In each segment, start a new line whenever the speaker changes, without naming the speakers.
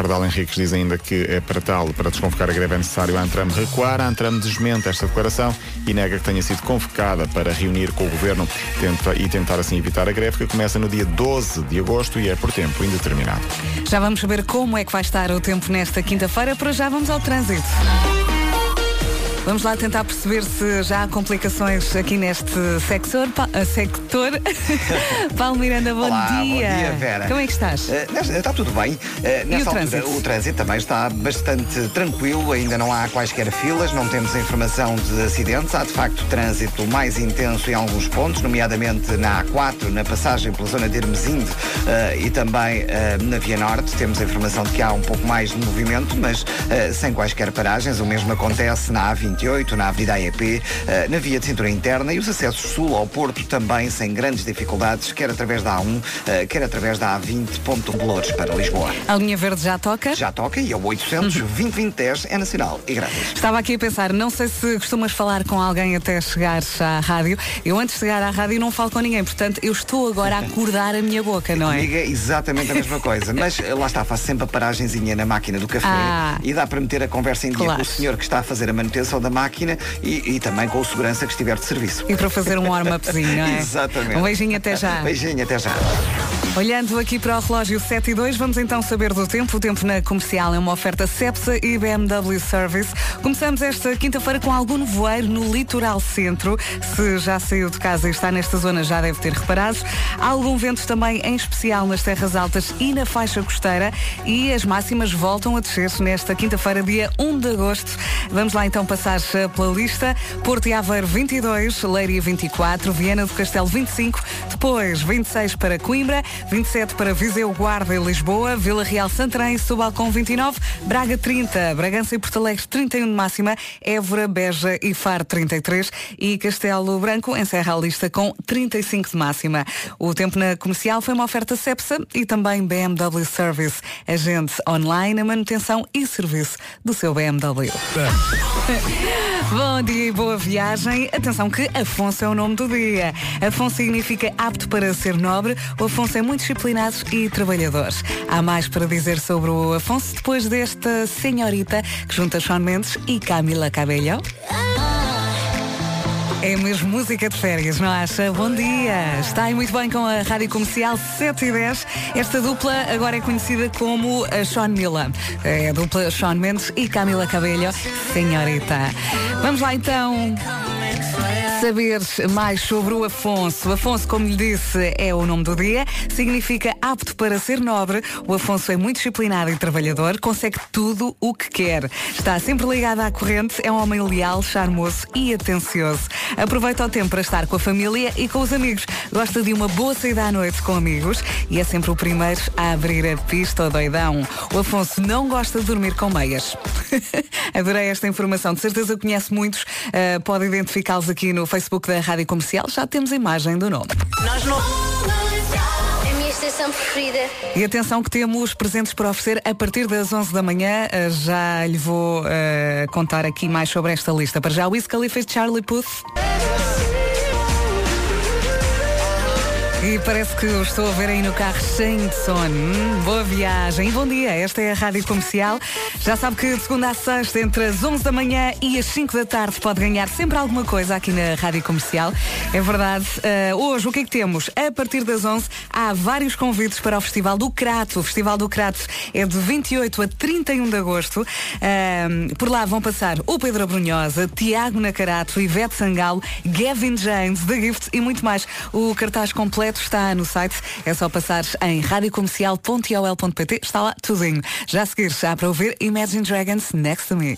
Pardal Henriques diz ainda que é para tal, para desconvocar a greve é necessário a Antram recuar. A Antram desmente esta declaração e nega que tenha sido convocada para reunir com o governo tenta, e tentar assim evitar a greve que começa no dia 12 de agosto e é por tempo indeterminado.
Já vamos saber como é que vai estar o tempo nesta quinta-feira. Para já vamos ao trânsito. Vamos lá tentar perceber se já há complicações aqui neste sector. Pa uh, sector. Paulo Miranda, bom
Olá,
dia.
Bom dia, Vera.
Como é que estás?
Uh, nesta, está tudo bem. Uh, nesta
o
altura,
trânsito?
o trânsito também está bastante tranquilo, ainda não há quaisquer filas, não temos informação de acidentes. Há de facto trânsito mais intenso em alguns pontos, nomeadamente na A4, na passagem pela zona de Hermesinde uh, e também na Via Norte. Temos a informação de que há um pouco mais de movimento, mas sem quaisquer paragens. O mesmo acontece na A28, na Avenida AEP, uh, na via de cintura interna e os acessos sul ao Porto também sem grandes dificuldades, quer através da A1, uh, quer através da A20, ponto Dolores para Lisboa.
A linha verde já toca?
Já toca e é o 800 20 20 10 é nacional e grátis.
Estava aqui a pensar, não sei se costumas falar com alguém até chegares à rádio. Eu antes de chegar à rádio não falo com ninguém, portanto eu estou agora a acordar a minha boca, não é?
Comigo é exatamente a mesma coisa, mas eh, lá está, faço sempre a paragenzinha na máquina do café
Ah.
e dá para meter a conversa em dia
Claro.
com o senhor que está a fazer a manutenção da máquina e, e também com o segurança que estiver de serviço.
E para fazer um warm-upzinho, não é?
Exatamente.
Um beijinho até já.
Beijinho até já.
Olhando aqui para o relógio 7 e 2, vamos então saber do tempo. O tempo na comercial é uma oferta Cepsa e BMW Service. Começamos esta quinta-feira com algum nevoeiro no litoral centro. Se já saiu de casa e está nesta zona, já deve ter reparado. Há algum vento também, em especial nas terras altas e na faixa costeira. E as máximas voltam a descer nesta quinta-feira, dia 1 de agosto. Vamos lá então passar eh, pela lista. Porto e Aveiro 22, Leiria 24, Viana do Castelo 25, depois 26 para Coimbra, 27 para Viseu, Guarda e Lisboa, Vila Real, Santarém com 29, Braga 30, Bragança e Porto Alegre 31 de máxima, Évora, Beja e Faro 33 e Castelo Branco encerra a lista com 35 de máxima. O tempo na comercial foi uma oferta Cepsa e também BMW Service, agente online, a manutenção e serviço do seu BMW. Bom dia e boa viagem. Atenção que Afonso é o nome do dia. Afonso significa apto para ser nobre. O Afonso é muito disciplinado e trabalhador. Há mais para dizer sobre o Afonso depois desta senhorita que junta Sean Mendes e Camila Cabello. É mesmo música de férias, não acha? Bom dia! Está aí muito bem com a Rádio Comercial 7 e 10. Esta dupla agora é conhecida como a Sean Mila. É a dupla Sean Mendes e Camila Cabello, senhorita. Vamos lá então saber mais sobre o Afonso. Afonso, como lhe disse, é o nome do dia, significa apto para ser nobre. O Afonso é muito disciplinado e trabalhador, consegue tudo o que quer. Está sempre ligado à corrente, é um homem leal, charmoso e atencioso. Aproveita o tempo para estar com a família e com os amigos. Gosta de uma boa saída à noite com amigos e é sempre o primeiro a abrir a pista ao doidão. O Afonso não gosta de dormir com meias. Adorei esta informação. De certeza conhece muitos. Uh, pode identificá-los aqui no Facebook da Rádio Comercial. Já temos a imagem do nome.
Nós não. A minha estação preferida.
E atenção que temos presentes para oferecer a partir das 11 da manhã. Uh, Já lhe vou uh, contar aqui mais sobre esta lista. Para já, Khalifa e Charlie Puth. E parece que eu estou a ver aí no carro cheio de sono. Hum, boa viagem bom dia. Esta é a Rádio Comercial. Já sabe que de segunda a sexta, entre as 11 da manhã e as 5 da tarde, pode ganhar sempre alguma coisa aqui na Rádio Comercial. É verdade. Uh, hoje, o que é que temos? A partir das 11, há vários convites para o Festival do Crato. O Festival do Crato é de 28 a 31 de agosto. Uh, por lá vão passar o Pedro Brunhosa, Tiago Nacarato, Ivete Sangalo, Gavin James, The Gift e muito mais. O cartaz completo está no site. É só passar em radiocomercial.iol.pt. Está lá tudinho. Já a seguir, já para ouvir Imagine Dragons Next to Me.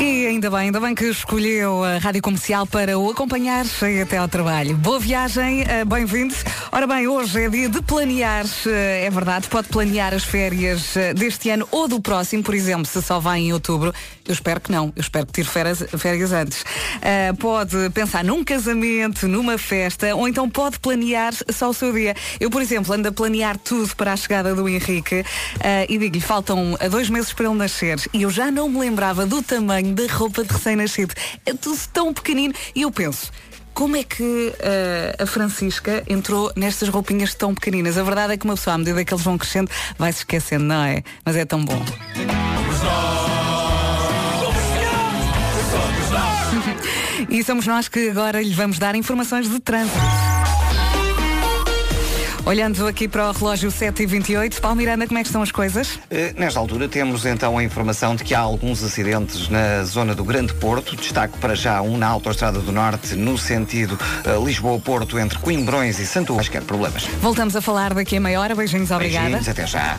E ainda bem, ainda bem que escolheu a Rádio Comercial para o acompanhar até ao trabalho. Boa viagem, eh, bem-vindo. Ora bem, hoje é dia de planear, eh, é verdade, pode planear as férias eh, deste ano ou do próximo, por exemplo, se só vai em outubro. Eu espero que não, eu espero que tire férias, férias antes. Eh, pode pensar num casamento, numa festa, ou então pode planear só o seu dia. Eu, por exemplo, ando a planear tudo para a chegada do Henrique eh, e digo-lhe, faltam eh, dois meses para ele nascer e eu já não me lembrava do tamanho da roupa de recém-nascido. É tudo tão pequenino e eu penso, como é que eh, a Francisca entrou nestas roupinhas tão pequeninas? A verdade é que uma pessoa, à medida que eles vão crescendo, vai se esquecendo, não é? Mas é tão bom. E somos nós que agora lhe vamos dar informações de trânsito. Olhando aqui para o relógio 7h28, Paulo Miranda, como é que estão as coisas?
Eh, Nesta altura temos então a informação de que há alguns acidentes na zona do Grande Porto. Destaco para já um na Autostrada do Norte, no sentido eh, Lisboa-Porto, entre Coimbrões e Santo Quaisquer problemas.
Voltamos a falar daqui a meia hora. Beijinhos, obrigada.
Beijinhos, até já.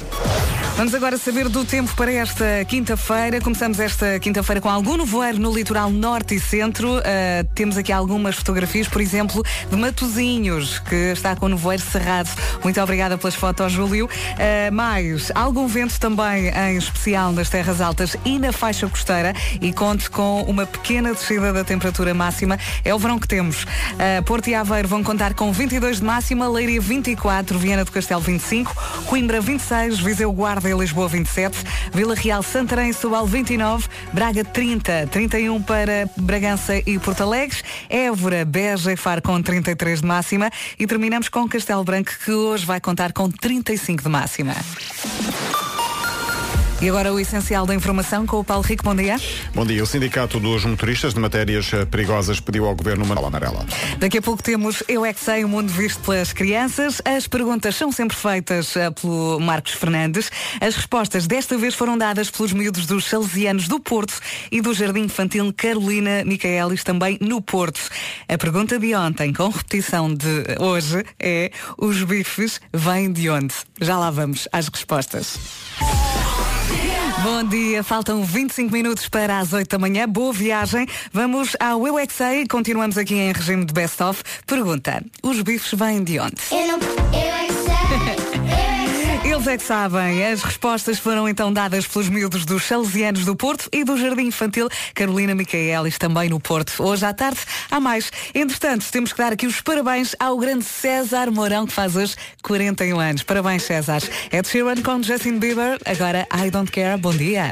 Vamos agora saber do tempo para esta quinta-feira. Começamos esta quinta-feira com algum nevoeiro no litoral norte e centro. Uh, temos aqui algumas fotografias, por exemplo, de Matozinhos, que está com o nevoeiro cerrado. Muito obrigada pelas fotos, Júlio. Uh, mais, algum vento também, em especial nas terras altas e na faixa costeira. E conte com uma pequena descida da temperatura máxima. É o verão que temos. Uh, Porto e Aveiro vão contar com 22 de máxima, Leiria 24, Viana do Castelo 25, Coimbra 26, Viseu Guarda e Lisboa 27, Vila Real, Santarém e Setúbal 29, Braga 30, 31 para Bragança e Porto Alegre, Évora, Beja e Faro com 33 de máxima. E terminamos com Castelo Branco que hoje vai contar com 35 de máxima. E agora o essencial da informação com o Paulo Rico. Bom dia.
Bom dia. O Sindicato dos Motoristas de Matérias eh, Perigosas pediu ao Governo uma nova amarela.
Daqui a pouco temos Eu é que sei, o mundo visto pelas crianças. As perguntas são sempre feitas eh, pelo Marcos Fernandes. As respostas desta vez foram dadas pelos miúdos dos Salesianos do Porto e do Jardim Infantil Carolina Micaelis, também no Porto. A pergunta de ontem, com repetição de hoje, é os bifes vêm de onde? Já lá vamos às respostas. Bom dia, faltam 25 minutos para as 8 da manhã. Boa viagem. Vamos ao Eu é Sei. Continuamos aqui em regime de best-of. Pergunta: os bifes vêm de onde?
Eu não. Eu é
Eles é que sabem. As respostas foram então dadas pelos miúdos dos Salesianos do Porto e do Jardim Infantil Carolina Micaelis, também no Porto. Hoje à tarde há mais. Entretanto, temos que dar aqui os parabéns ao grande César Mourão, que faz hoje 41 anos. Parabéns, César. Ed Sheeran com Justin Bieber. Agora, I Don't Care. Bom dia.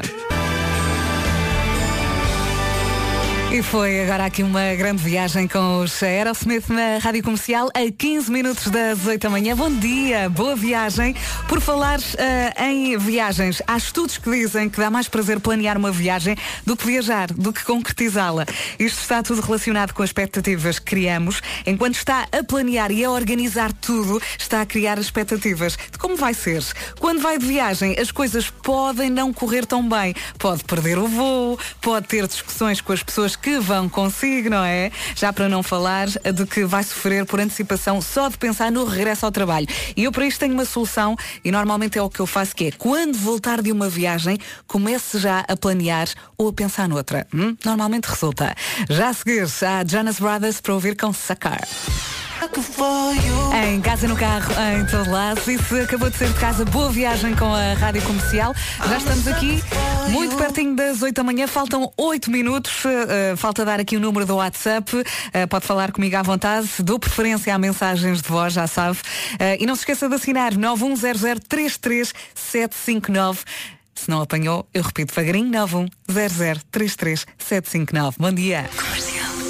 E foi agora aqui uma grande viagem com os Aerosmith na Rádio Comercial a 15 minutos das 8 da manhã. Bom dia, boa viagem. Por falar eh, em viagens, há estudos que dizem que dá mais prazer planear uma viagem do que viajar, do que concretizá-la. Isto está tudo relacionado com as expectativas que criamos. Enquanto está a planear e a organizar tudo, está a criar as expectativas de como vai ser. Quando vai de viagem, as coisas podem não correr tão bem. Pode perder o voo, pode ter discussões com as pessoas que vão consigo, não é? Já para não falar de que vai sofrer por antecipação só de pensar no regresso ao trabalho. E eu para isto tenho uma solução e normalmente é o que eu faço, que é quando voltar de uma viagem, comece já a planear ou a pensar noutra. Hum? Normalmente resulta. Já a seguir, há Jonas Brothers para ouvir com Sacar. Em casa, no carro, em todo lado. E se acabou de ser de casa, boa viagem com a Rádio Comercial. Já estamos aqui, muito pertinho das 8 da manhã. Faltam 8 minutos. Uh, falta dar aqui o número do WhatsApp. Uh, pode falar comigo à vontade. Dou preferência a mensagens de voz, já sabe. Uh, e não se esqueça de assinar 910033759. Se não apanhou, eu repito devagarinho, 910033759. Bom dia. E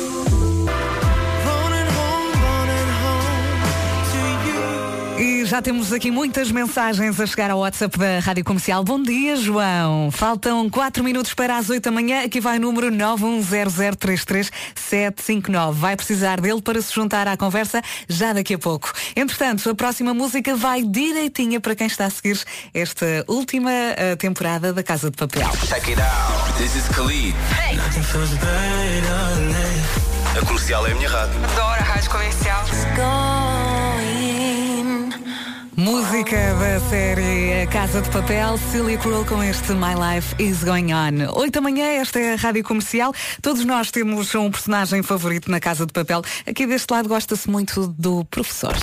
já temos aqui muitas mensagens a chegar ao WhatsApp da Rádio Comercial. Bom dia, João. Faltam 4 minutos para as 8 da manhã. Aqui vai o número 910033759. Vai precisar dele para se juntar à conversa já daqui a pouco. Entretanto, a próxima música vai direitinha para quem está a seguir esta última eh, temporada da Casa de Papel.
Check it out. This is Khalid. A comercial é a minha rádio.
Adoro a rádio comercial.
Música da série A Casa de Papel, Celia Cruel com este My Life is Going On. 8 da manhã, esta é a Rádio Comercial. Todos nós temos um personagem favorito na Casa de Papel. Aqui deste lado gosta-se muito do professor.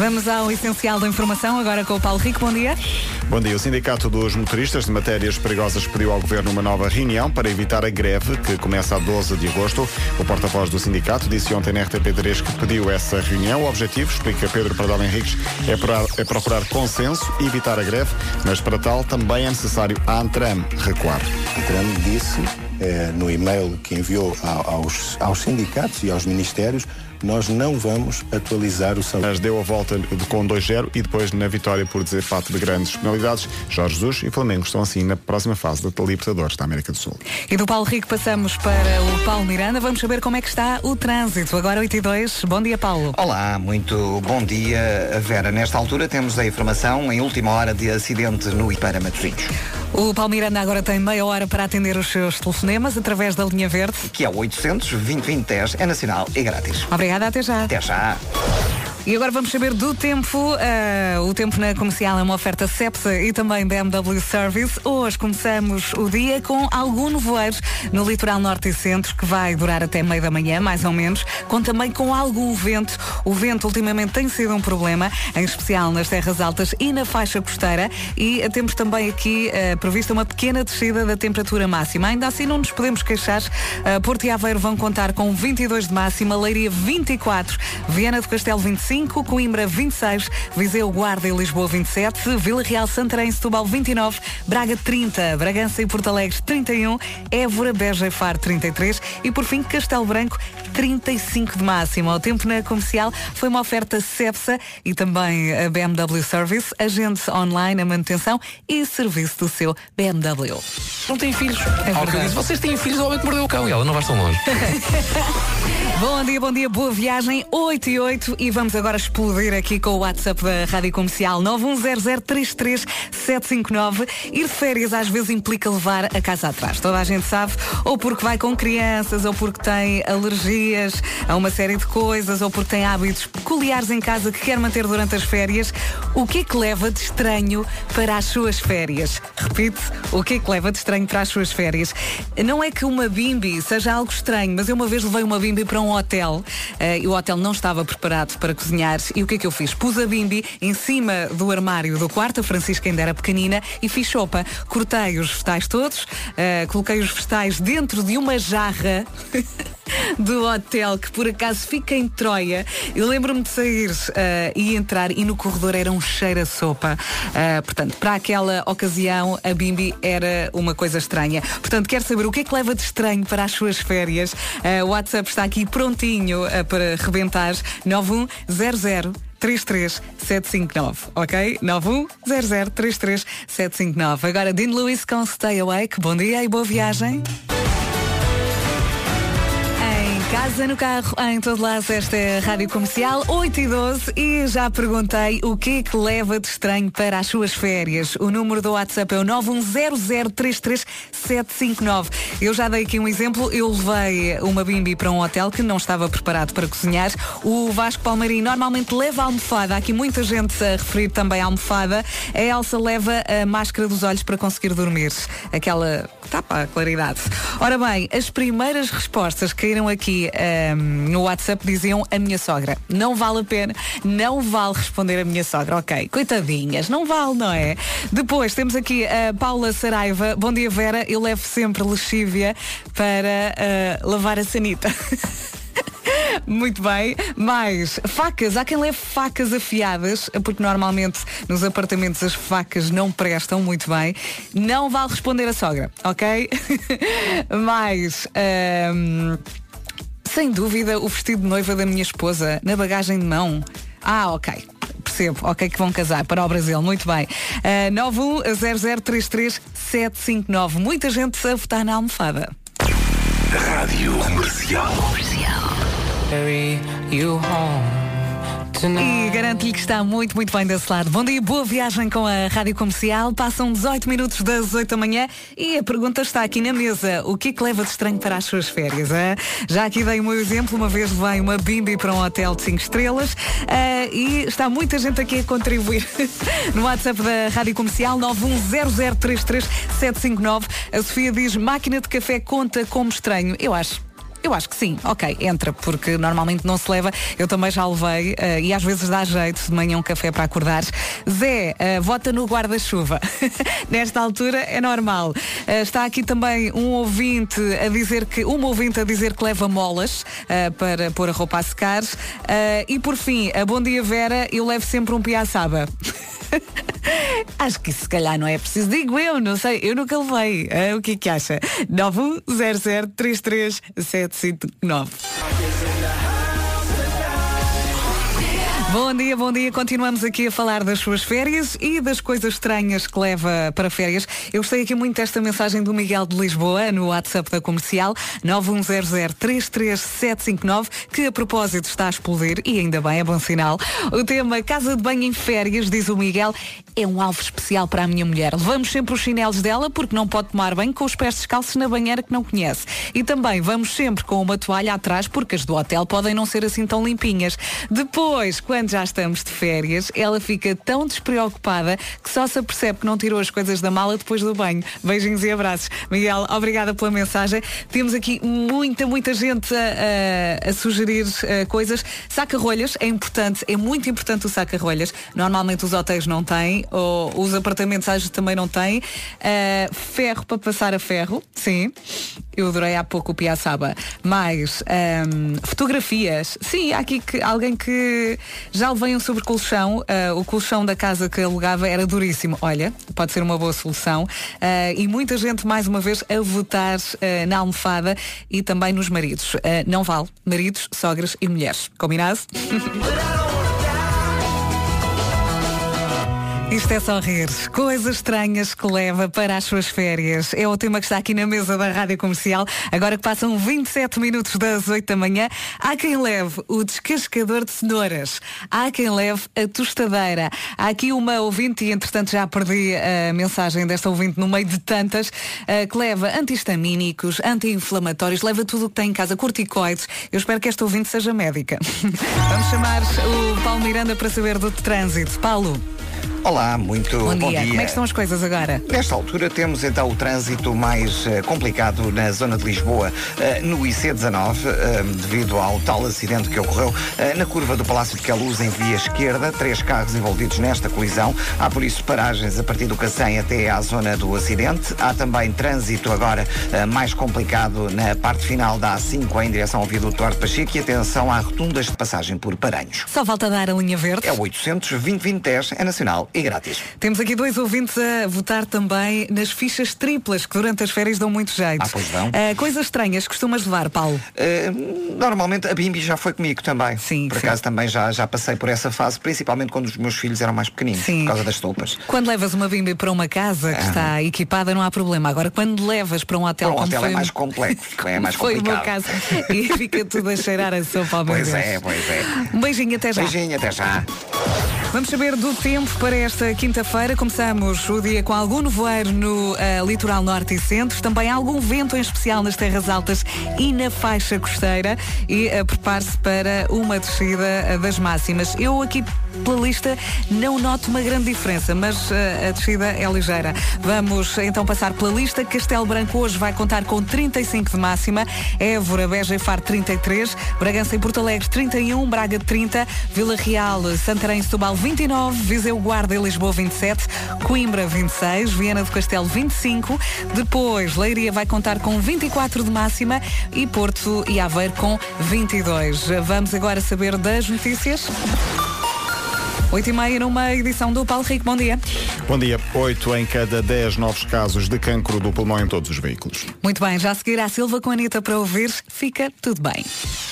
Vamos ao essencial da informação, agora com o Paulo Rico. Bom dia.
Bom dia. O Sindicato dos Motoristas de Matérias Perigosas pediu ao Governo uma nova reunião para evitar a greve que começa a 12 de agosto. O porta-voz do sindicato disse ontem na RTP3 que pediu essa reunião. O objetivo, explica Pedro Pradal Henriques, é procurar, é procurar consenso e evitar a greve, mas para tal também é necessário a Antram recuar.
A Antram disse eh, no e-mail que enviou aos, aos sindicatos e aos ministérios nós não vamos atualizar o salário.
Mas deu a volta de, com 2-0 e depois na vitória por desempate de grandes penalidades. Jorge Jesus e Flamengo estão assim na próxima fase da Libertadores da América do Sul.
E do Paulo Rico passamos para o Paulo Miranda. Vamos saber como é que está o trânsito. Agora 8 e 2. Bom dia, Paulo.
Olá, muito bom dia, Vera. Nesta altura temos a informação em última hora de acidente no Ipara Matosinhos.
O Paulo Miranda agora tem meia hora para atender os seus telefonemas através da linha verde.
Que é o 800 20 10 é nacional e grátis.
Obrigada, até já.
Até já.
E agora vamos saber do tempo. Uh, o tempo na comercial é uma oferta Cepsa e também BMW Service. Hoje começamos o dia com algum nevoeiro no litoral norte e centro, que vai durar até meio da manhã, mais ou menos, com também com algum vento. O vento ultimamente tem sido um problema, em especial nas terras altas e na faixa costeira. E temos também aqui uh, prevista uma pequena descida da temperatura máxima. Ainda assim não nos podemos queixar. Uh, Porto e Aveiro vão contar com 22 de máxima, Leiria 24, Viana do Castelo 25, 25, Coimbra 26, Viseu, Guarda e Lisboa 27, Vila Real, Santarém, Setúbal 29, Braga 30, Bragança e Porto Alegre 31, Évora, Beja e Faro 33 e por fim Castelo Branco 35 de máximo. O tempo na comercial foi uma oferta CEPSA e também a BMW Service, agente online, a manutenção e serviço do seu BMW.
Não tem filhos.
É
Ao que eu disse, vocês têm filhos, o homem que mordeu o cão e ela não vai tão longe.
bom dia, bom dia, boa viagem, 8 e 8 e vamos agora explodir aqui com o WhatsApp da Rádio Comercial 910033759. Ir de férias às vezes implica levar a casa atrás. Toda a gente sabe, ou porque vai com crianças, ou porque tem alergias a uma série de coisas, ou porque tem hábitos peculiares em casa que quer manter durante as férias. O que é que leva de estranho para as suas férias? Repite, o que é que leva de estranho para as suas férias? Não é que uma bimbi seja algo estranho, mas eu uma vez levei uma bimbi para um hotel uh, e o hotel não estava preparado para cozinhar e o que é que eu fiz? Pus a bimbi em cima do armário do quarto, a Francisca ainda era pequenina, e fiz sopa. Cortei os vegetais todos, uh, coloquei os vegetais dentro de uma jarra. do hotel que por acaso fica em Troia. Eu lembro-me de sair uh, e entrar e no corredor era um cheiro a sopa. Uh, portanto, para aquela ocasião a Bimbi era uma coisa estranha. Portanto, quero saber o que é que leva de estranho para as suas férias. Uh, o WhatsApp está aqui prontinho para rebentar 9100 33759, ok? 910033759. Agora, Dean Lewis com Stay Awake. Bom dia e boa viagem. Casa no carro, em todo lado, esta é a Rádio Comercial 8 e 12 e já perguntei o que é que leva de estranho para as suas férias. O número do WhatsApp é o 910033759. Eu já dei aqui um exemplo, eu levei uma bimbi para um hotel que não estava preparado para cozinhar. O Vasco Palmeirim normalmente leva a almofada, há aqui muita gente a referir também a almofada. A Elsa leva a máscara dos olhos para conseguir dormir. Aquela tapa a claridade. Ora bem, as primeiras respostas caíram aqui um, no WhatsApp diziam a minha sogra. Não vale a pena, não vale responder a minha sogra. Ok, coitadinhas, não vale, não é? Depois temos aqui a Paula Saraiva. Bom dia, Vera. Eu levo sempre lexívia para uh, lavar a sanita. Muito bem. Mais facas. Há quem leve facas afiadas, porque normalmente nos apartamentos as facas não prestam muito bem. Não vale responder a sogra, ok? Mais. Um, sem dúvida, o vestido de noiva da minha esposa na bagagem de mão. Ah, ok. Percebo. Ok, que vão casar para o Brasil. Muito bem. Uh, 910033759. Muita gente a votar na almofada.
Rádio Comercial.
You home. E garanto-lhe que está muito, muito bem desse lado. Bom dia, boa viagem com a Rádio Comercial. Passam 18 minutos das 8 da manhã e a pergunta está aqui na mesa. O que é que leva de estranho para as suas férias? Hein? Já aqui dei o meu exemplo. Uma vez levei uma bimbi para um hotel de 5 estrelas uh, e está muita gente aqui a contribuir no WhatsApp da Rádio Comercial 910033759. A Sofia diz máquina de café conta como estranho. Eu acho. Eu acho que sim, ok, entra, porque normalmente não se leva. Eu também já levei eh, e às vezes dá jeito de manhã um café para acordar. Zé, eh, vota no guarda-chuva. Nesta altura é normal. Eh, está aqui também um ouvinte a dizer que, uma ouvinte a dizer que leva molas para pôr a roupa a secar. E por fim, a Bom Dia Vera, eu levo sempre um piaçaba. Acho que se calhar não é preciso. Digo eu, não sei, eu nunca levei. O que é que acha? 910033759. Bom dia, bom dia. Continuamos aqui a falar das suas férias e das coisas estranhas que leva para férias. Eu gostei aqui muito desta mensagem do Miguel de Lisboa no WhatsApp da comercial 910033759, que a propósito está a explodir e ainda bem, é bom sinal. O tema Casa de Banho em Férias, diz o Miguel, é um alvo especial para a minha mulher. Levamos sempre os chinelos dela porque não pode tomar banho com os pés descalços na banheira que não conhece. E também vamos sempre com uma toalha atrás porque as do hotel podem não ser assim tão limpinhas. Depois, quando já estamos de férias, ela fica tão despreocupada que só se apercebe que não tirou as coisas da mala depois do banho. Beijinhos e abraços. Miguel, obrigada pela mensagem. Temos aqui muita, muita gente a, a- a sugerir eh, coisas. Saca-rolhas é importante, é muito importante o saca-rolhas. Normalmente os hotéis não têm, ou os apartamentos às também não têm. Eh, ferro para passar a ferro, sim. Eu adorei há pouco o Piaçaba. Mais ehm, fotografias. Sim, há aqui que, alguém que já levei um sobre colchão. eh, o colchão da casa que alugava era duríssimo. Olha, pode ser uma boa solução. Eh, e muita gente, mais uma vez, a votar eh, na almofada e também nos maridos. Não vale. Maridos, sogras e mulheres. Combinado? Isto é só rir. Coisas estranhas que leva para as suas férias. É o tema que está aqui na mesa da Rádio Comercial. Agora que passam 27 minutos das 8 da manhã, há quem leve o descascador de cenouras. Há quem leve a tostadeira. Há aqui uma ouvinte, e entretanto já perdi a mensagem desta ouvinte no meio de tantas, eh, que leva antihistamínicos, anti-inflamatórios, leva tudo o que tem em casa, corticoides. Eu espero que esta ouvinte seja médica. Vamos chamar o Paulo Miranda para saber do trânsito. Paulo.
Olá, muito
Bom
bom,
dia.
dia.
Como é que estão as coisas agora?
Nesta altura temos então o trânsito mais eh, complicado na zona de Lisboa, eh, no IC19, eh, devido ao tal acidente que ocorreu na curva do Palácio de Queluz em via esquerda, três carros envolvidos nesta colisão. Há por isso paragens a partir do Cacém até à zona do acidente. Há também trânsito agora mais complicado na parte final da A5 em direção ao viaduto Duarte Pacheco e atenção a rotundas de passagem por Paranhos.
Só falta dar a linha verde.
É o 800 2010 é nacional e grátis.
Temos aqui dois ouvintes a votar também nas fichas triplas, que durante as férias dão muito jeito.
Ah, pois dão.
Ah, coisas estranhas costumas levar, Paulo?
Uh, normalmente a Bimbi já foi comigo também.
Sim,
Por
sim.
acaso também já, já passei por essa fase, principalmente quando os meus filhos eram mais pequeninos,
Sim.
por causa das toupas.
Quando levas uma bimbi para uma casa que
Ah.
está equipada, não há problema. Agora, quando levas para um hotel
Para um hotel
foi
é mais complexo, é mais
foi o meu
complicado.
caso, e fica tudo a cheirar a sopa ao
Pois
Deus.
é, pois é.
Um beijinho até já.
Beijinho, até já.
Vamos saber do tempo para esta quinta-feira. Começamos o dia com algum nevoeiro no eh, litoral norte e centro, também algum vento em especial nas terras altas e na faixa costeira e eh, prepare-se para uma descida eh, das máximas. Eu aqui pela lista não noto uma grande diferença, mas a descida é ligeira. Vamos então passar pela lista. Castelo Branco hoje vai contar com 35 de máxima, Évora, Beja e Faro 33, Bragança e Porto Alegre 31, Braga 30, Vila Real, Santarém e Setúbal 29, Viseu, Guarda e Lisboa 27, Coimbra 26, Viana do Castelo 25, depois Leiria vai contar com 24 de máxima e Porto e Aveiro com 22. Vamos agora saber das notícias. 8 e meia numa edição do Paulo Rico. Bom dia.
Bom dia. 8 em cada 10 novos casos de cancro do pulmão em todos os veículos.
Muito bem, já a seguir à Silva com a Anitta para ouvir. Fica tudo bem.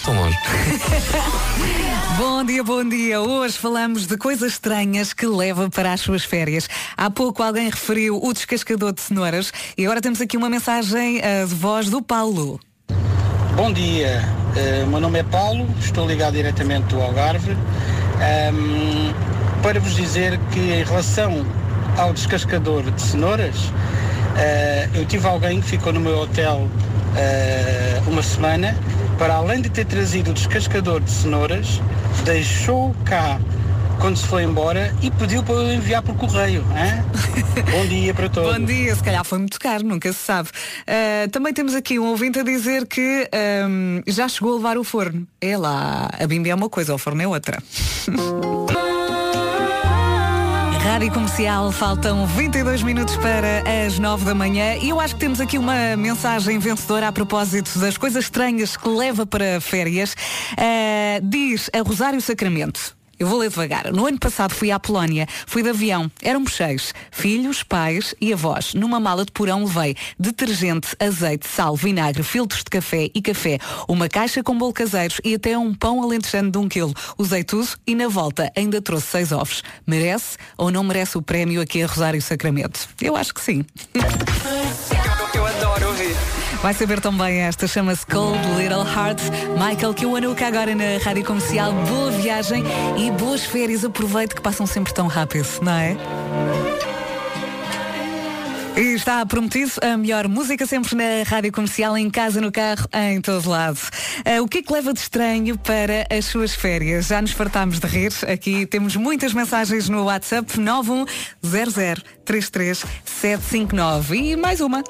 Tão longe.
Bom dia, bom dia. Hoje falamos de coisas estranhas que leva para as suas férias. Há pouco alguém referiu o descascador de cenouras e agora temos aqui uma mensagem eh, de voz do Paulo.
Bom dia, o meu nome é Paulo, estou ligado diretamente do Algarve Ahm, para vos dizer que em relação ao descascador de cenouras, eh, eu tive alguém que ficou no meu hotel eh, uma semana, para além de ter trazido o descascador de cenouras, deixou cá quando se foi embora e pediu para eu enviar por correio. hein? Bom dia para todos.
Bom dia, se calhar foi muito caro, nunca se sabe. Uh, também temos aqui um ouvinte a dizer que um, já chegou a levar o forno. É lá, a bimbi é uma coisa, o forno é outra. Rádio Comercial, faltam 22 minutos para as 9 da manhã e eu acho que temos aqui uma mensagem vencedora a propósito das coisas estranhas que leva para férias. Uh, diz a Rosário Sacramento. Eu vou ler devagar. No ano passado fui à Polónia, fui de avião, éramos seis, filhos, pais e avós. Numa mala de porão levei detergente, azeite, sal, vinagre, filtros de café e café, uma caixa com bolo caseiros e até um pão alentejano de um quilo. Usei tudo e na volta ainda trouxe seis ovos. Merece ou não merece o prémio aqui a Rosário Sacramento? Eu acho que sim. Vai saber também esta, chama-se Cold Little Heart. Michael Kiwanuka agora na Rádio Comercial. Boa viagem e boas férias. Aproveite que passam sempre tão rápido, não é? Está prometido a melhor música sempre na rádio comercial, em casa, no carro, em todo lado. Uh, o que é que leva de estranho para as suas férias? Já nos fartámos de rir. Aqui temos muitas mensagens no WhatsApp 910033759. E mais uma.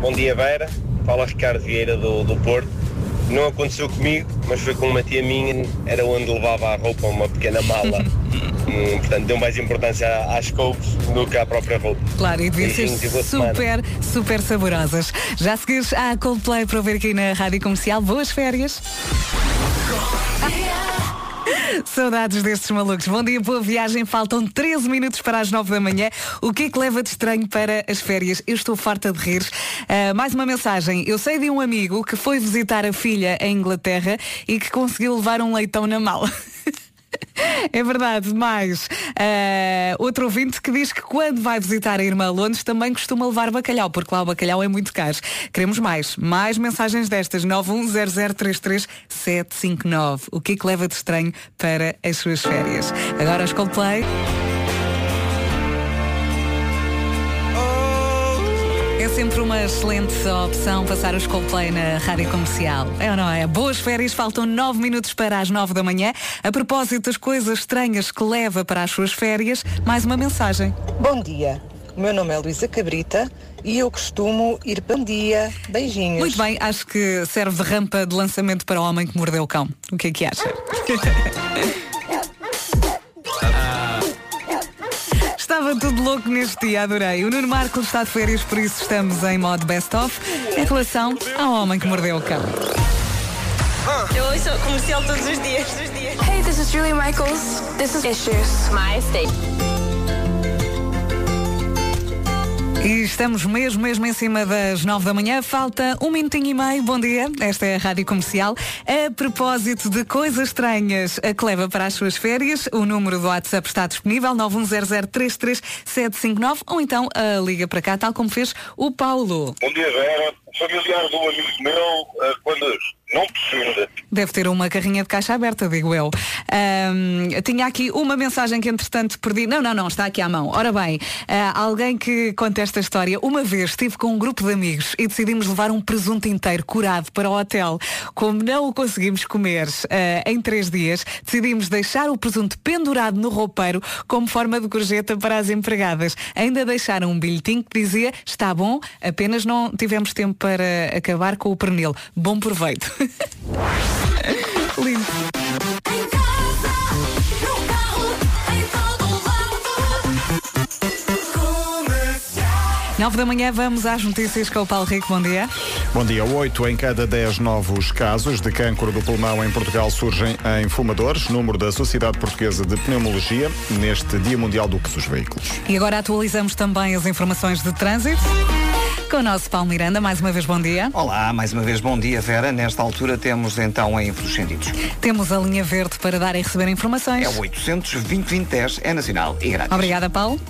Bom dia, Vera. Fala Ricardo Vieira do, do Porto. Não aconteceu comigo, mas foi com uma tia minha, era onde levava a roupa, uma pequena mala. Hum, portanto, deu mais importância às couves do que à própria roupa.
Claro, e devia ser super, super saborosas. Já seguires a Coldplay para ouvir aqui na Rádio Comercial. Boas férias! Saudades destes malucos. Bom dia, boa viagem. Faltam 13 minutos para as 9 da manhã. O que é que leva de estranho para as férias? Eu estou farta de rir. Ah, mais uma mensagem. Eu sei de um amigo que foi visitar a filha em Inglaterra e que conseguiu levar um leitão na mala. É verdade, mais ah, outro ouvinte que diz que quando vai visitar a irmã Londres também costuma levar bacalhau, porque lá o bacalhau é muito caro. Queremos mais, mais mensagens destas 910033759. O que é que leva de estranho para as suas férias? Agora as Coldplay. Sempre uma excelente opção passar os Coldplay na rádio comercial. É ou não é? Boas férias, faltam 9 minutos para as 9 da manhã. A propósito das coisas estranhas que leva para as suas férias, mais uma mensagem.
Bom dia, o meu nome é Luísa Cabrita e eu costumo ir para um dia. Beijinhos.
Muito bem, acho que serve de rampa de lançamento para o homem que mordeu o cão. O que é que acha? Tudo louco neste dia, adorei. O Nuno Marco está de férias, por isso estamos em modo best-of em relação ao homem que mordeu o cão.
Eu ouço comercial todos os dias. Todos os dias.
Hey, this is Julie Michaels. This is Issues. My state.
E estamos mesmo, mesmo em cima das nove da manhã. Falta um minutinho e meio. Bom dia. Esta é a Rádio Comercial. A propósito de coisas estranhas a que leva para as suas férias, o número do WhatsApp está disponível, 910033759, ou então a liga para cá, tal como fez o Paulo.
Bom dia, Vera. Familiar do amigo meu, eh, quando não precisa.
Deve ter uma carrinha de caixa aberta, digo eu. Ahm, tinha aqui uma mensagem que entretanto perdi. Não, não, não, está aqui à mão. Ora bem, ah, alguém que conta esta história. Uma vez estive com um grupo de amigos e decidimos levar um presunto inteiro curado para o hotel. Como não o conseguimos comer ah, em três dias, decidimos deixar o presunto pendurado no roupeiro como forma de gorjeta para as empregadas. Ainda deixaram um bilhetinho que dizia está bom, apenas não tivemos tempo para acabar com o pernil. Bom proveito. Lindo. 9 da manhã vamos às notícias com o Paulo Rico. Bom dia.
Bom dia. Oito em cada dez novos casos de cancro do pulmão em Portugal surgem em fumadores, número da Sociedade Portuguesa de Pneumologia, neste Dia Mundial do dos Veículos.
E agora atualizamos também as informações de trânsito. Com o nosso Paulo Miranda, mais uma vez bom dia.
Olá, mais uma vez bom dia, Vera. Nesta altura temos então em dos sentidos.
Temos a linha verde para dar e receber informações.
É o 800 2010 é nacional e grátis.
Obrigada, Paulo.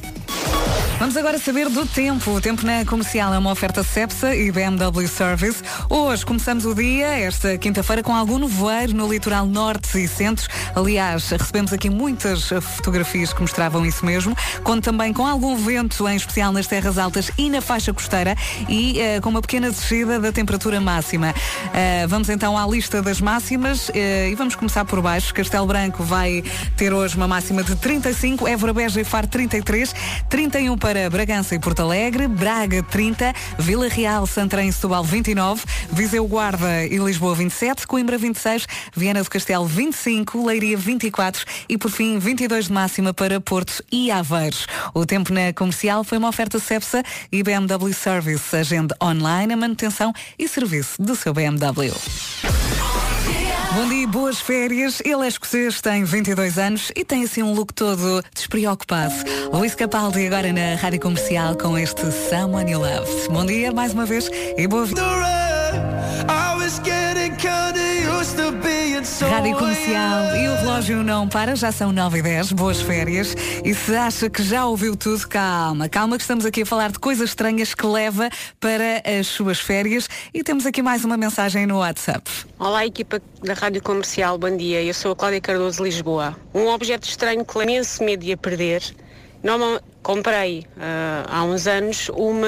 Vamos agora saber do tempo. O tempo na comercial é uma oferta Cepsa e BMW Service. Hoje começamos o dia, esta quinta-feira, com algum nevoeiro no litoral norte e centro. Aliás, recebemos aqui muitas fotografias que mostravam isso mesmo. Conto também com algum vento, em especial nas terras altas e na faixa costeira, e uh, com uma pequena descida da temperatura máxima. Uh, vamos então à lista das máximas uh, e vamos começar por baixo. Castelo Branco vai ter hoje uma máxima de 35, Évora Beja e Faro 33, 31 para Bragança e Porto Alegre, Braga 30, Vila Real, Santarém e Setúbal 29, Viseu Guarda e Lisboa 27, Coimbra 26, Viana do Castelo 25, Leiria 24 e por fim 22 de máxima para Porto e Aveiros. O tempo na comercial foi uma oferta Cepsa e BMW Service, agende online a manutenção e serviço do seu BMW. Bom dia, boas férias. Ele é escocês, tem 22 anos e tem assim um look todo despreocupado. Luís Capaldi agora na Rádio Comercial com este Someone You Love. Bom dia mais uma vez e boa vida. Rádio Comercial e o relógio não para, já são 9 e 10, boas férias. E se acha que já ouviu tudo, calma, calma que estamos aqui a falar de coisas estranhas que leva para as suas férias e temos aqui mais uma mensagem no WhatsApp.
Olá, equipa da Rádio Comercial, bom dia. Eu sou a Cláudia Cardoso Lisboa. Um objeto estranho que lembro imenso medo de a perder. Normal, comprei uh, há uns anos uma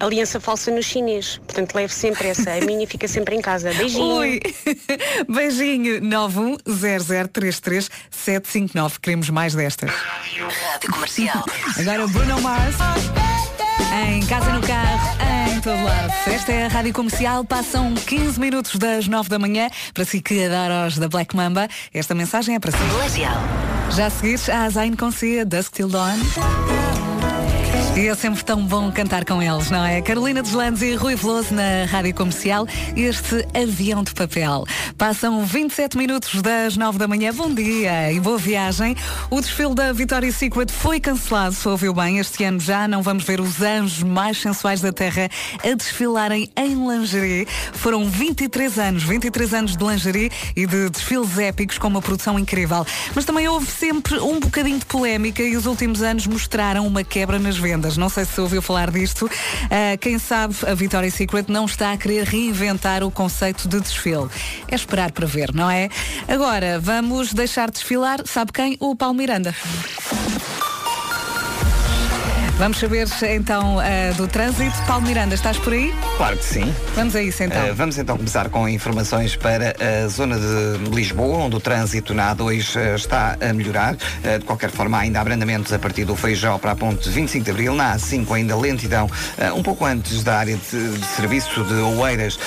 aliança falsa no chinês. Portanto, levo sempre essa. A minha fica sempre em casa. Beijinho.
Ui. Beijinho. 910033759. Queremos mais destas.
Rádio Comercial.
Agora Bruno Mars. Em casa, no carro, em todo lado. Esta é a Rádio Comercial. Passam 15 minutos das 9 da manhã. Para si que adora os da Black Mamba, esta mensagem é para si.
Glacial.
Já a seguir, a Zayn Concia, Dusk Till Dawn. E é sempre tão bom cantar com eles, não é? Carolina Deslandes e Rui Veloso na Rádio Comercial, este avião de papel. Passam 27 minutos das 9 da manhã. Bom dia e boa viagem. O desfile da Victoria's Secret foi cancelado, se ouviu bem. Este ano já não vamos ver os anjos mais sensuais da Terra a desfilarem em lingerie. Foram 23 anos, 23 anos de lingerie e de desfiles épicos com uma produção incrível. Mas também houve sempre um bocadinho de polémica e os últimos anos mostraram uma quebra nas vendas. Não sei se ouviu falar disto. Uh, quem sabe a Victoria's Secret não está a querer reinventar o conceito de desfile. É esperar para ver, não é? Agora, vamos deixar desfilar, sabe quem? O Paulo Miranda. Vamos saber então uh, do trânsito. Paulo Miranda, estás por aí?
Claro que sim.
Vamos a isso então.
Uh, vamos então começar com informações para a zona de Lisboa, onde o trânsito na A2 uh, está a melhorar. de qualquer forma, ainda há abrandamentos a partir do Feijó para a ponte 25 de Abril. Na A5 ainda lentidão, um pouco antes da área de, de serviço de Oeiras,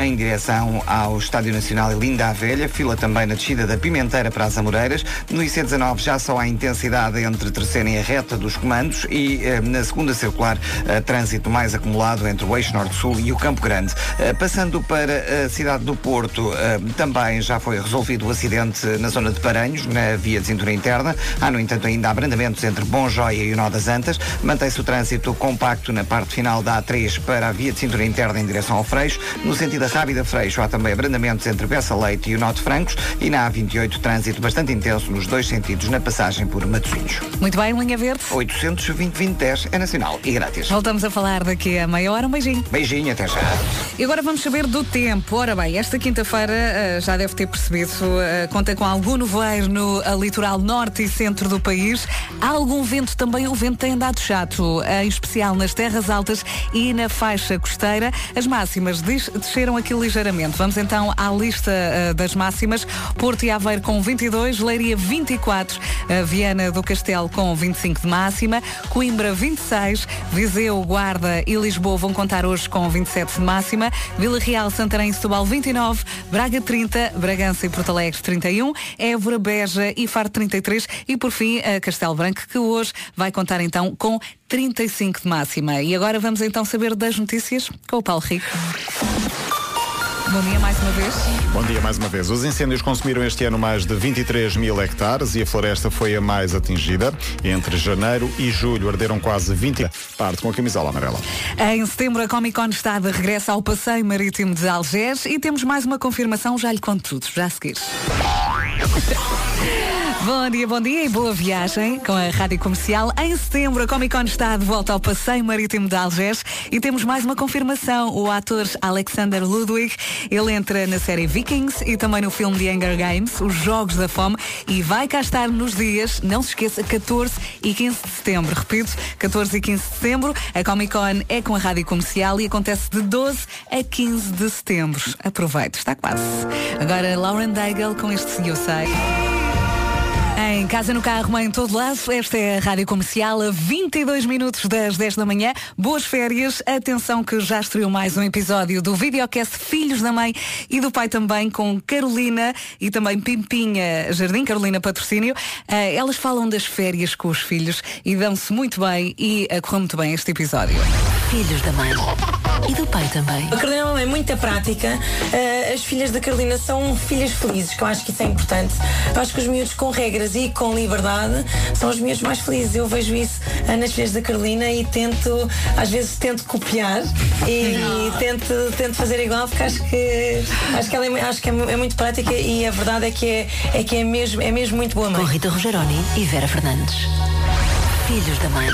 em direção ao Estádio Nacional e Linda a Velha. Fila também na descida da Pimenteira para as Amoreiras. No IC19 já só há intensidade entre terceira e a reta dos comandos e na segunda circular, trânsito mais acumulado entre o eixo norte-sul e o Campo Grande. Passando para a cidade do Porto, também já foi resolvido o acidente na zona de Paranhos, na via de cintura interna. Há, no entanto, ainda abrandamentos entre Bom Joia e o Nó das Antas. Mantém-se o trânsito compacto na parte final da A3 para a via de cintura interna em direção ao Freixo. No sentido da Rábida Freixo, há também abrandamentos entre Bessa Leite e o Nó de Francos. E na A28, trânsito bastante intenso nos dois sentidos na passagem por Matosinhos.
Muito bem, linha verde.
820 2010 é nacional e grátis.
Voltamos a falar daqui a meia hora. Um beijinho.
Beijinho, até já.
E agora vamos saber do tempo. Ora bem, esta quinta-feira uh, já deve ter percebido, uh, conta com algum nevoeiro no uh, litoral norte e centro do país. Há algum vento também, o vento tem andado chato, em especial nas terras altas e na faixa costeira. As máximas des desceram aqui ligeiramente. Vamos então à lista das máximas. Porto e Aveiro com 22, Leiria 24, Viana do Castelo com 25 de máxima, Coimbra 26, Viseu, Guarda e Lisboa vão contar hoje com 27 de máxima, Vila Real, Santarém e Setúbal 29, Braga 30, Bragança e Porto Alegre 31, Évora, Beja e Faro 33 e por fim a Castelo Branco que hoje vai contar então com 35 de máxima. E agora vamos então saber das notícias com o Paulo Rico. Bom dia mais uma vez.
Bom dia mais uma vez. Os incêndios consumiram este ano mais de 23 mil hectares e a floresta foi a mais atingida. Entre janeiro e julho arderam quase 20. Parte com a camisola amarela.
Em setembro, a Comic Con está de regresso ao Passeio Marítimo de Algés e temos mais uma confirmação, já lhe conto tudo, já a seguir. Bom dia, bom dia e boa viagem com a Rádio Comercial. Em setembro, a Comic Con está de volta ao Passeio Marítimo de Algés e temos mais uma confirmação. O ator Alexander Ludwig, ele entra na série Vikings e também no filme The Hunger Games, Os Jogos da Fome, e vai cá estar nos dias, não se esqueça, 14 e 15 de setembro. Repito, 14 e 15 de setembro. A Comic Con é com a Rádio Comercial e acontece de 12 a 15 de setembro. Aproveite, está quase. Agora, Lauren Daigle com este Eu Sei. Em casa, no carro, em todo lado, esta é a Rádio Comercial, a 22 minutos das 10 da manhã. Boas férias. Atenção que já estreou mais um episódio do videocast Filhos da Mãe e do Pai também, com Carolina e também Pimpinha Jardim, Carolina Patrocínio. Eh, elas falam das férias com os filhos e dão-se muito bem e uh, correu muito bem este episódio.
Filhos da mãe e do pai também.
A Carolina é uma mãe muito prática. Uh, as filhas da Carolina são filhas felizes, que eu acho que isso é importante. Eu acho que os miúdos com regras e com liberdade são os miúdos mais felizes. Eu vejo isso nas filhas da Carolina e tento, às vezes tento copiar e, e tento, tento fazer igual porque acho que acho que ela é, acho que é, é muito prática e a verdade é que é, é que é mesmo, é mesmo muito boa mãe.
Com Rita Rogeroni e Vera Fernandes. Filhos da mãe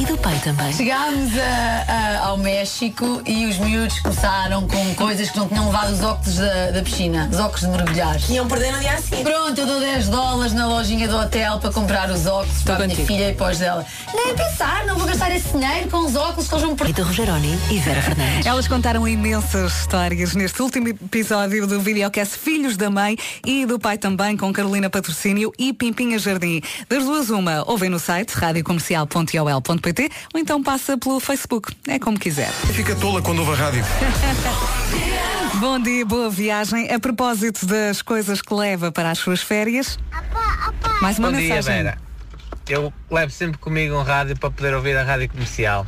e do pai também.
Chegámos a- a- ao México e os miúdos começaram com coisas que não tinham levado os óculos da, da piscina, os óculos de mergulhar.
Iam perder no dia a seguir.
Pronto, eu dou 10 dólares na lojinha do hotel para comprar os óculos para a minha filha e os dela. Nem pensar, não vou gastar esse dinheiro com os óculos que eles vão perder.
Rita Rogeroni e Vera Fernandes.
Elas contaram imensas histórias neste último episódio do videocast Filhos da Mãe e do Pai também, com Carolina Patrocínio e Pimpinha Jardim. Das duas, uma, ouvem no site radiocomercial.ol.pt ou então passa pelo Facebook. É como quiser.
Fica tola quando ouve a rádio.
Bom dia, boa viagem. A propósito das coisas que leva para as suas férias, mais uma
Bom dia,
mensagem.
Vera. Eu levo sempre comigo um rádio para poder ouvir a rádio comercial.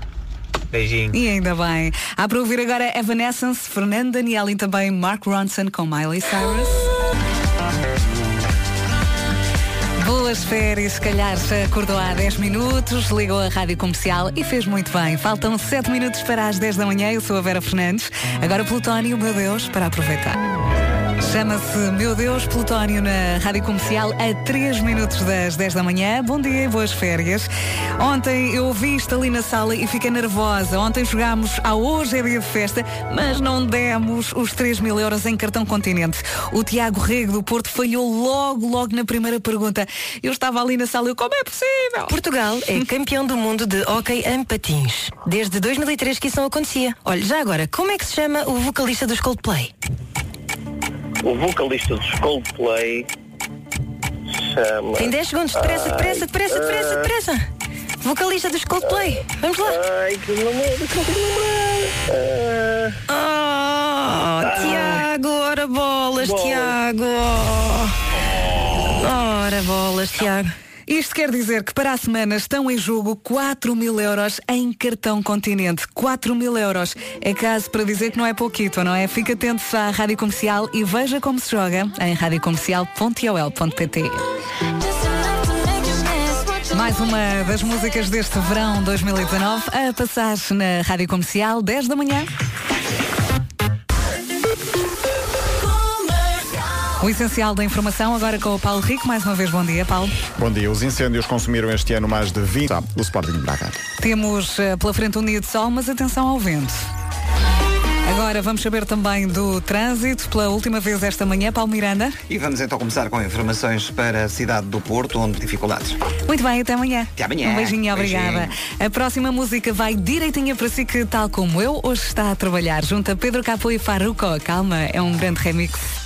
Beijinho.
E ainda bem. Há para ouvir agora Evanescence, Fernando Daniel e também Mark Ronson com Miley Cyrus. Boas férias, se calhar se acordou há 10 minutos, ligou a rádio comercial e fez muito bem. Faltam 7 minutos para as 10 da manhã, eu sou a Vera Fernandes. Agora Plutónio, meu Deus, para aproveitar. Chama-se Meu Deus Plutónio na Rádio Comercial a 3 minutos das 10 da manhã. Bom dia e boas férias. Ontem eu ouvi isto ali na sala e fiquei nervosa. Ontem jogámos ao Hoje é Dia de Festa, mas não demos os 3 mil euros em cartão continente. O Tiago Rego do Porto falhou logo, logo na primeira pergunta. Eu estava ali na sala e eu, como é possível?
Portugal é campeão do mundo de hóquei em patins. Desde 2003 que isso não acontecia. Olha, já agora, como é que se chama o vocalista dos Coldplay?
O vocalista dos Coldplay chama.
Tem 10 segundos, depressa, depressa, depressa, depressa, depressa. Vocalista dos Coldplay. Vamos lá.
Ai, que não me
Oh, Tiago, ora bolas, Tiago. Ora bolas, Tiago.
Isto quer dizer que para a semana estão em jogo 4 mil euros em cartão continente. 4 mil euros. É caso para dizer que não é pouquito, não é? Fica atento à Rádio Comercial e veja como se joga em radiocomercial.ol.pt Mais uma das músicas deste verão 2019 a passar na Rádio Comercial 10 da manhã. O essencial da informação agora com o Paulo Rico. Mais uma vez, bom dia, Paulo.
Bom dia. Os incêndios consumiram este ano mais de 20 Ah, o Sporting de Braga.
Temos eh, pela frente um dia de sol, mas atenção ao vento. Agora vamos saber também do trânsito. Pela última vez esta manhã, Paulo Miranda.
E vamos então começar com informações para a cidade do Porto, onde dificuldades.
Muito bem, até amanhã.
Até amanhã.
Um beijinho, obrigada.
Beijinho.
A próxima música vai direitinha para si, que tal como eu, hoje está a trabalhar junto a Pedro Capô e Farruko. Calma, é um grande remix.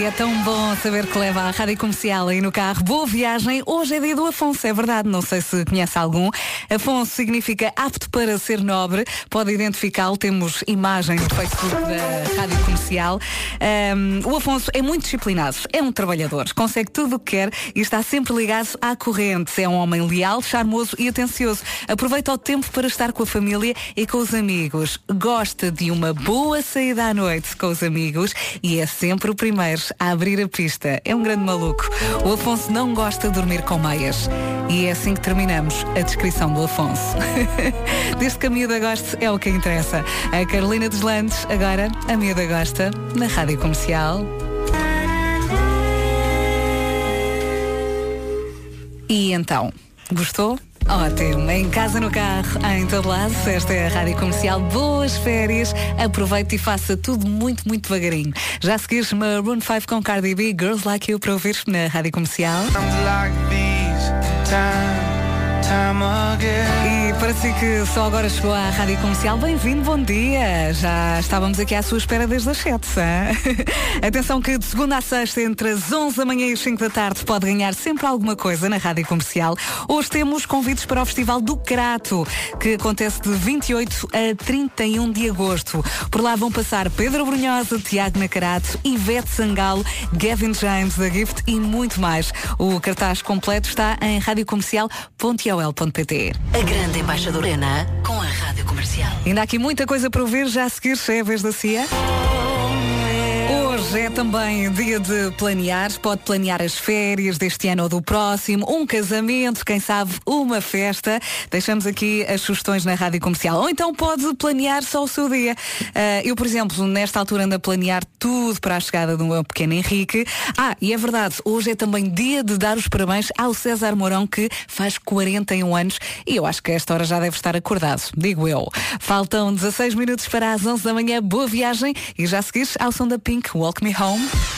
E é tão bom saber que leva a rádio comercial aí no carro. Boa viagem. Hoje é dia do Afonso, é verdade. Não sei se conhece algum. Afonso significa apto para ser nobre. Pode identificá-lo. Temos imagem no Facebook da rádio comercial. Ahm, o Afonso é muito disciplinado. É um trabalhador. Consegue tudo o que quer e está sempre ligado à corrente. É um homem leal, charmoso e atencioso. Aproveita o tempo para estar com a família e com os amigos. Gosta de uma boa saída à noite com os amigos e é sempre o primeiro a abrir a pista. É um grande maluco. O Afonso não gosta de dormir com meias. E é assim que terminamos a descrição do Afonso. Desde que a miúda goste é o que interessa. A Carolina dos Landes, agora, a miúda gosta, na Rádio Comercial. E então, gostou? Ótimo, em casa, no carro, em todo lado, esta é a Rádio Comercial, boas férias, aproveite e faça tudo muito, muito devagarinho. Já seguires Maroon 5 com Cardi B, Girls Like You para ouvir na Rádio Comercial. E para si que só agora chegou à Rádio Comercial, bem-vindo, bom dia. Já estávamos aqui à sua espera desde as 7. Atenção que de segunda a sexta, entre as 11 da manhã e as 5 da tarde, pode ganhar sempre alguma coisa na Rádio Comercial. Hoje temos convites para o Festival do Crato, que acontece de 28 a 31 de agosto. Por lá vão passar Pedro Brunhosa, Tiago Nacarato, Ivete Sangalo, Gavin James da Gift e muito mais. O cartaz completo está em radiocomercial.ol ol.pt.
A grande embaixadora Ana com a Rádio Comercial.
Ainda há aqui muita coisa para ouvir, já a seguir é a vez da CIA. Hoje é também dia de planear. Pode planear as férias deste ano ou do próximo, um casamento, quem sabe uma festa. Deixamos aqui as sugestões na rádio comercial. Ou então pode planear só o seu dia. Uh, eu, por exemplo, nesta altura ando a planear tudo para a chegada do meu pequeno Henrique. Ah, e é verdade, hoje é também dia de dar os parabéns ao César Mourão, que faz 41 anos. E eu acho que a esta hora já deve estar acordado, digo eu. Faltam 16 minutos para as 11 da manhã. Boa viagem e já seguires ao som da Pink Me Home.